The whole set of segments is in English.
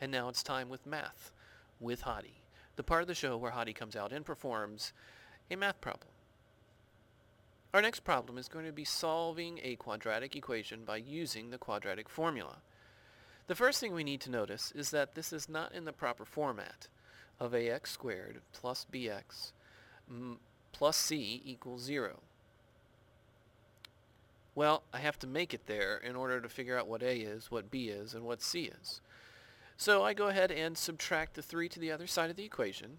And now it's time with math with Hadi, the part of the show where Hadi comes out and performs a math problem. Our next problem is going to be solving a quadratic equation by using the quadratic formula. The first thing we need to notice is that this is not in the proper format of ax squared plus bx plus c equals 0. Well, I have to make it there in order to figure out what a is, what b is, and what c is. So I go ahead and subtract the 3 to the other side of the equation,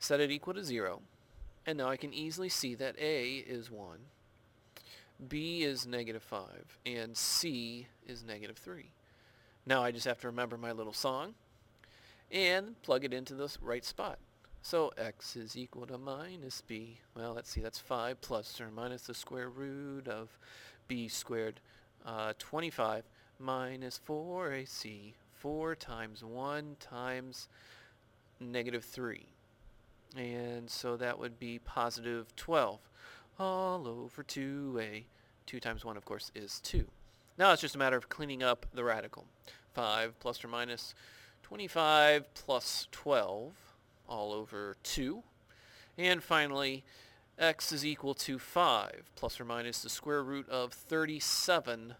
set it equal to 0, and now I can easily see that a is 1, b is negative 5, and c is negative 3. Now I just have to remember my little song and plug it into the right spot. So x is equal to minus b. Well, let's see, that's 5 plus or minus the square root of b squared. Uh, 25 minus 4ac 4 times 1 times negative 3. And so that would be positive 12 all over 2a. 2 times 1, of course, is 2. Now it's just a matter of cleaning up the radical. 5 plus or minus 25 plus 12 all over 2. And finally, x is equal to 5 plus or minus the square root of 37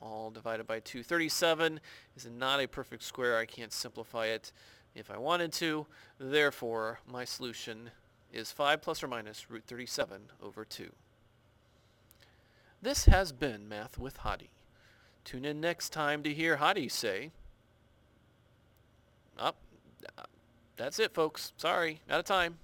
all divided by 2. 37 is not a perfect square. I can't simplify it if I wanted to. Therefore, my solution is 5 plus or minus root 37 over 2. This has been Math with Hadi. Tune in next time to hear Hadi say, up. Oh, that's it, folks. Sorry, out of time.